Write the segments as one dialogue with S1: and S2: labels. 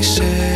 S1: Places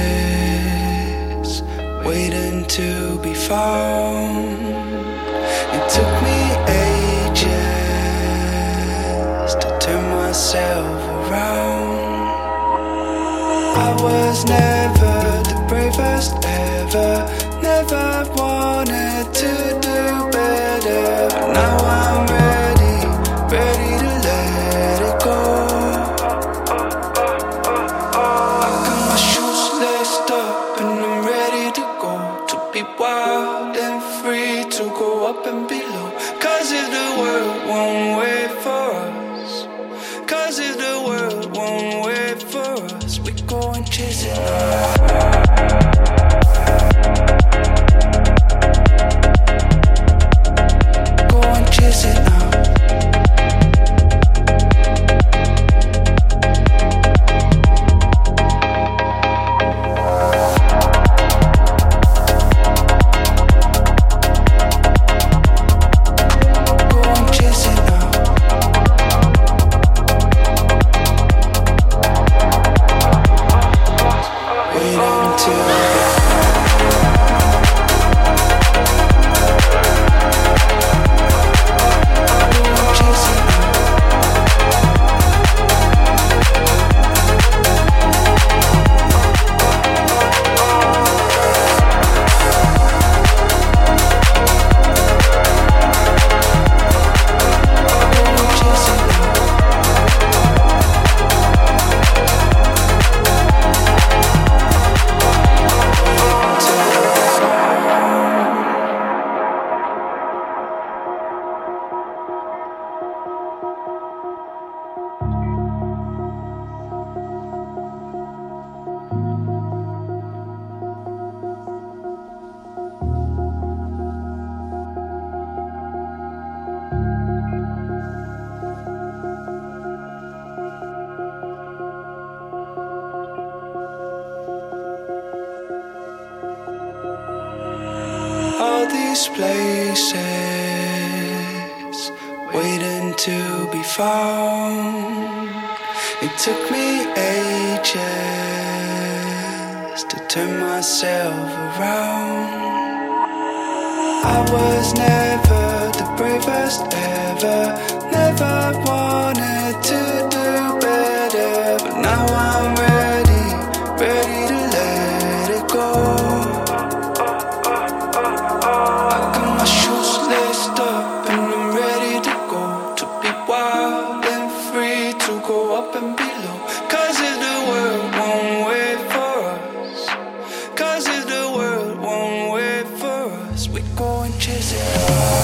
S1: it.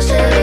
S1: Cause